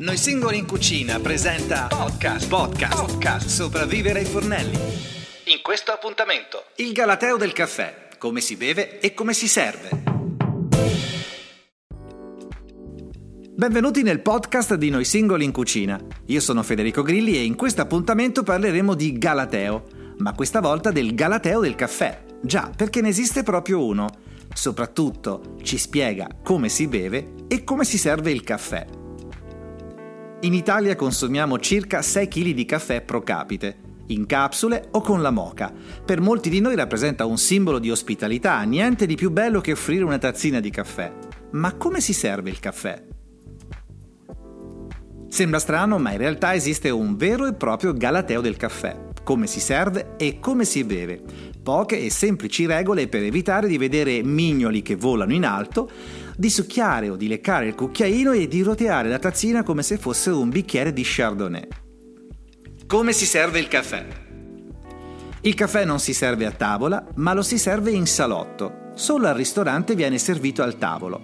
Noi singoli in cucina presenta Podcast. Podcast. Podcast. Sopravvivere ai fornelli. In questo appuntamento, il Galateo del caffè. Come si beve e come si serve. Benvenuti nel podcast di Noi singoli in cucina. Io sono Federico Grilli e in questo appuntamento parleremo di Galateo, ma questa volta del Galateo del caffè. Già, perché ne esiste proprio uno. Soprattutto ci spiega come si beve e come si serve il caffè. In Italia consumiamo circa 6 kg di caffè pro capite, in capsule o con la moca. Per molti di noi rappresenta un simbolo di ospitalità, niente di più bello che offrire una tazzina di caffè. Ma come si serve il caffè? Sembra strano, ma in realtà esiste un vero e proprio galateo del caffè, come si serve e come si beve. Poche e semplici regole per evitare di vedere mignoli che volano in alto, di succhiare o di leccare il cucchiaino e di roteare la tazzina come se fosse un bicchiere di Chardonnay. Come si serve il caffè? Il caffè non si serve a tavola, ma lo si serve in salotto. Solo al ristorante viene servito al tavolo.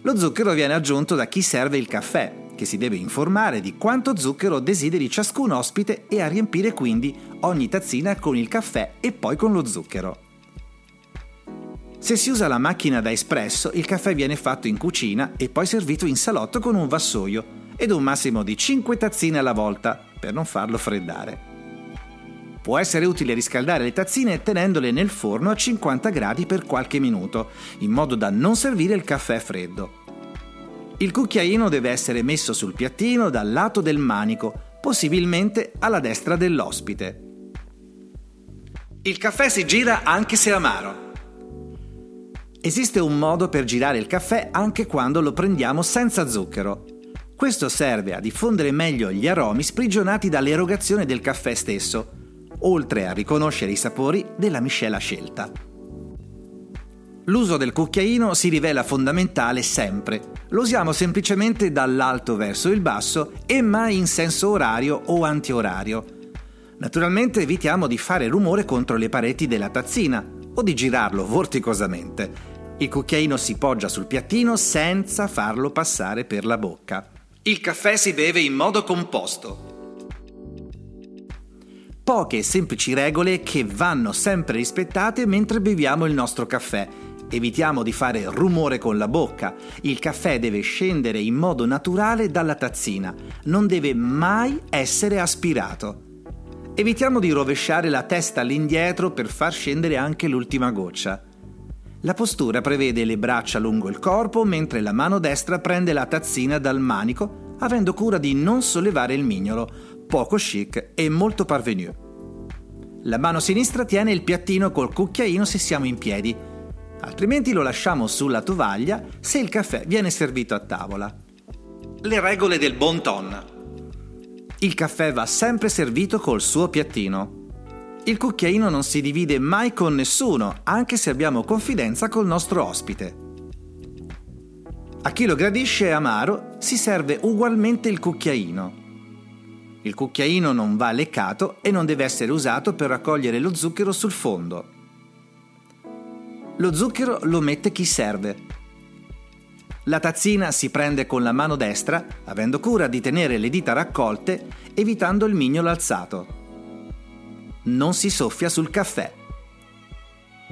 Lo zucchero viene aggiunto da chi serve il caffè, che si deve informare di quanto zucchero desideri ciascun ospite e a riempire quindi ogni tazzina con il caffè e poi con lo zucchero. Se si usa la macchina da espresso, il caffè viene fatto in cucina e poi servito in salotto con un vassoio ed un massimo di 5 tazzine alla volta per non farlo freddare. Può essere utile riscaldare le tazzine tenendole nel forno a 50 gradi per qualche minuto, in modo da non servire il caffè freddo. Il cucchiaino deve essere messo sul piattino dal lato del manico, possibilmente alla destra dell'ospite. Il caffè si gira anche se amaro. Esiste un modo per girare il caffè anche quando lo prendiamo senza zucchero. Questo serve a diffondere meglio gli aromi sprigionati dall'erogazione del caffè stesso, oltre a riconoscere i sapori della miscela scelta. L'uso del cucchiaino si rivela fondamentale sempre. Lo usiamo semplicemente dall'alto verso il basso e mai in senso orario o antiorario. Naturalmente evitiamo di fare rumore contro le pareti della tazzina o di girarlo vorticosamente. Il cucchiaino si poggia sul piattino senza farlo passare per la bocca. Il caffè si beve in modo composto. Poche semplici regole che vanno sempre rispettate mentre beviamo il nostro caffè. Evitiamo di fare rumore con la bocca. Il caffè deve scendere in modo naturale dalla tazzina. Non deve mai essere aspirato. Evitiamo di rovesciare la testa all'indietro per far scendere anche l'ultima goccia. La postura prevede le braccia lungo il corpo mentre la mano destra prende la tazzina dal manico, avendo cura di non sollevare il mignolo, poco chic e molto parvenu. La mano sinistra tiene il piattino col cucchiaino se siamo in piedi, altrimenti lo lasciamo sulla tovaglia se il caffè viene servito a tavola. Le regole del bon ton. Il caffè va sempre servito col suo piattino. Il cucchiaino non si divide mai con nessuno, anche se abbiamo confidenza col nostro ospite. A chi lo gradisce amaro si serve ugualmente il cucchiaino. Il cucchiaino non va leccato e non deve essere usato per raccogliere lo zucchero sul fondo. Lo zucchero lo mette chi serve. La tazzina si prende con la mano destra, avendo cura di tenere le dita raccolte, evitando il mignolo alzato non si soffia sul caffè.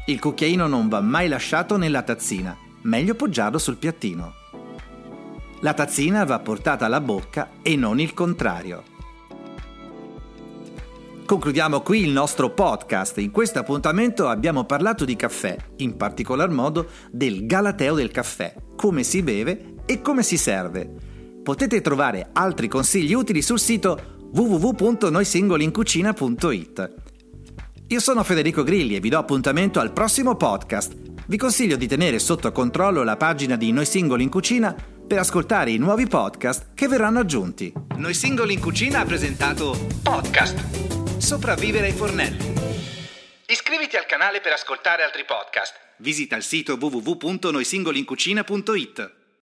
Il cucchiaino non va mai lasciato nella tazzina, meglio poggiarlo sul piattino. La tazzina va portata alla bocca e non il contrario. Concludiamo qui il nostro podcast. In questo appuntamento abbiamo parlato di caffè, in particolar modo del galateo del caffè, come si beve e come si serve. Potete trovare altri consigli utili sul sito www.noisingolincucina.it. Io sono Federico Grilli e vi do appuntamento al prossimo podcast. Vi consiglio di tenere sotto controllo la pagina di Noi Singoli in Cucina per ascoltare i nuovi podcast che verranno aggiunti. Noi Singoli in Cucina ha presentato Podcast Sopravvivere ai fornelli. Iscriviti al canale per ascoltare altri podcast. Visita il sito www.noisingolincucina.it.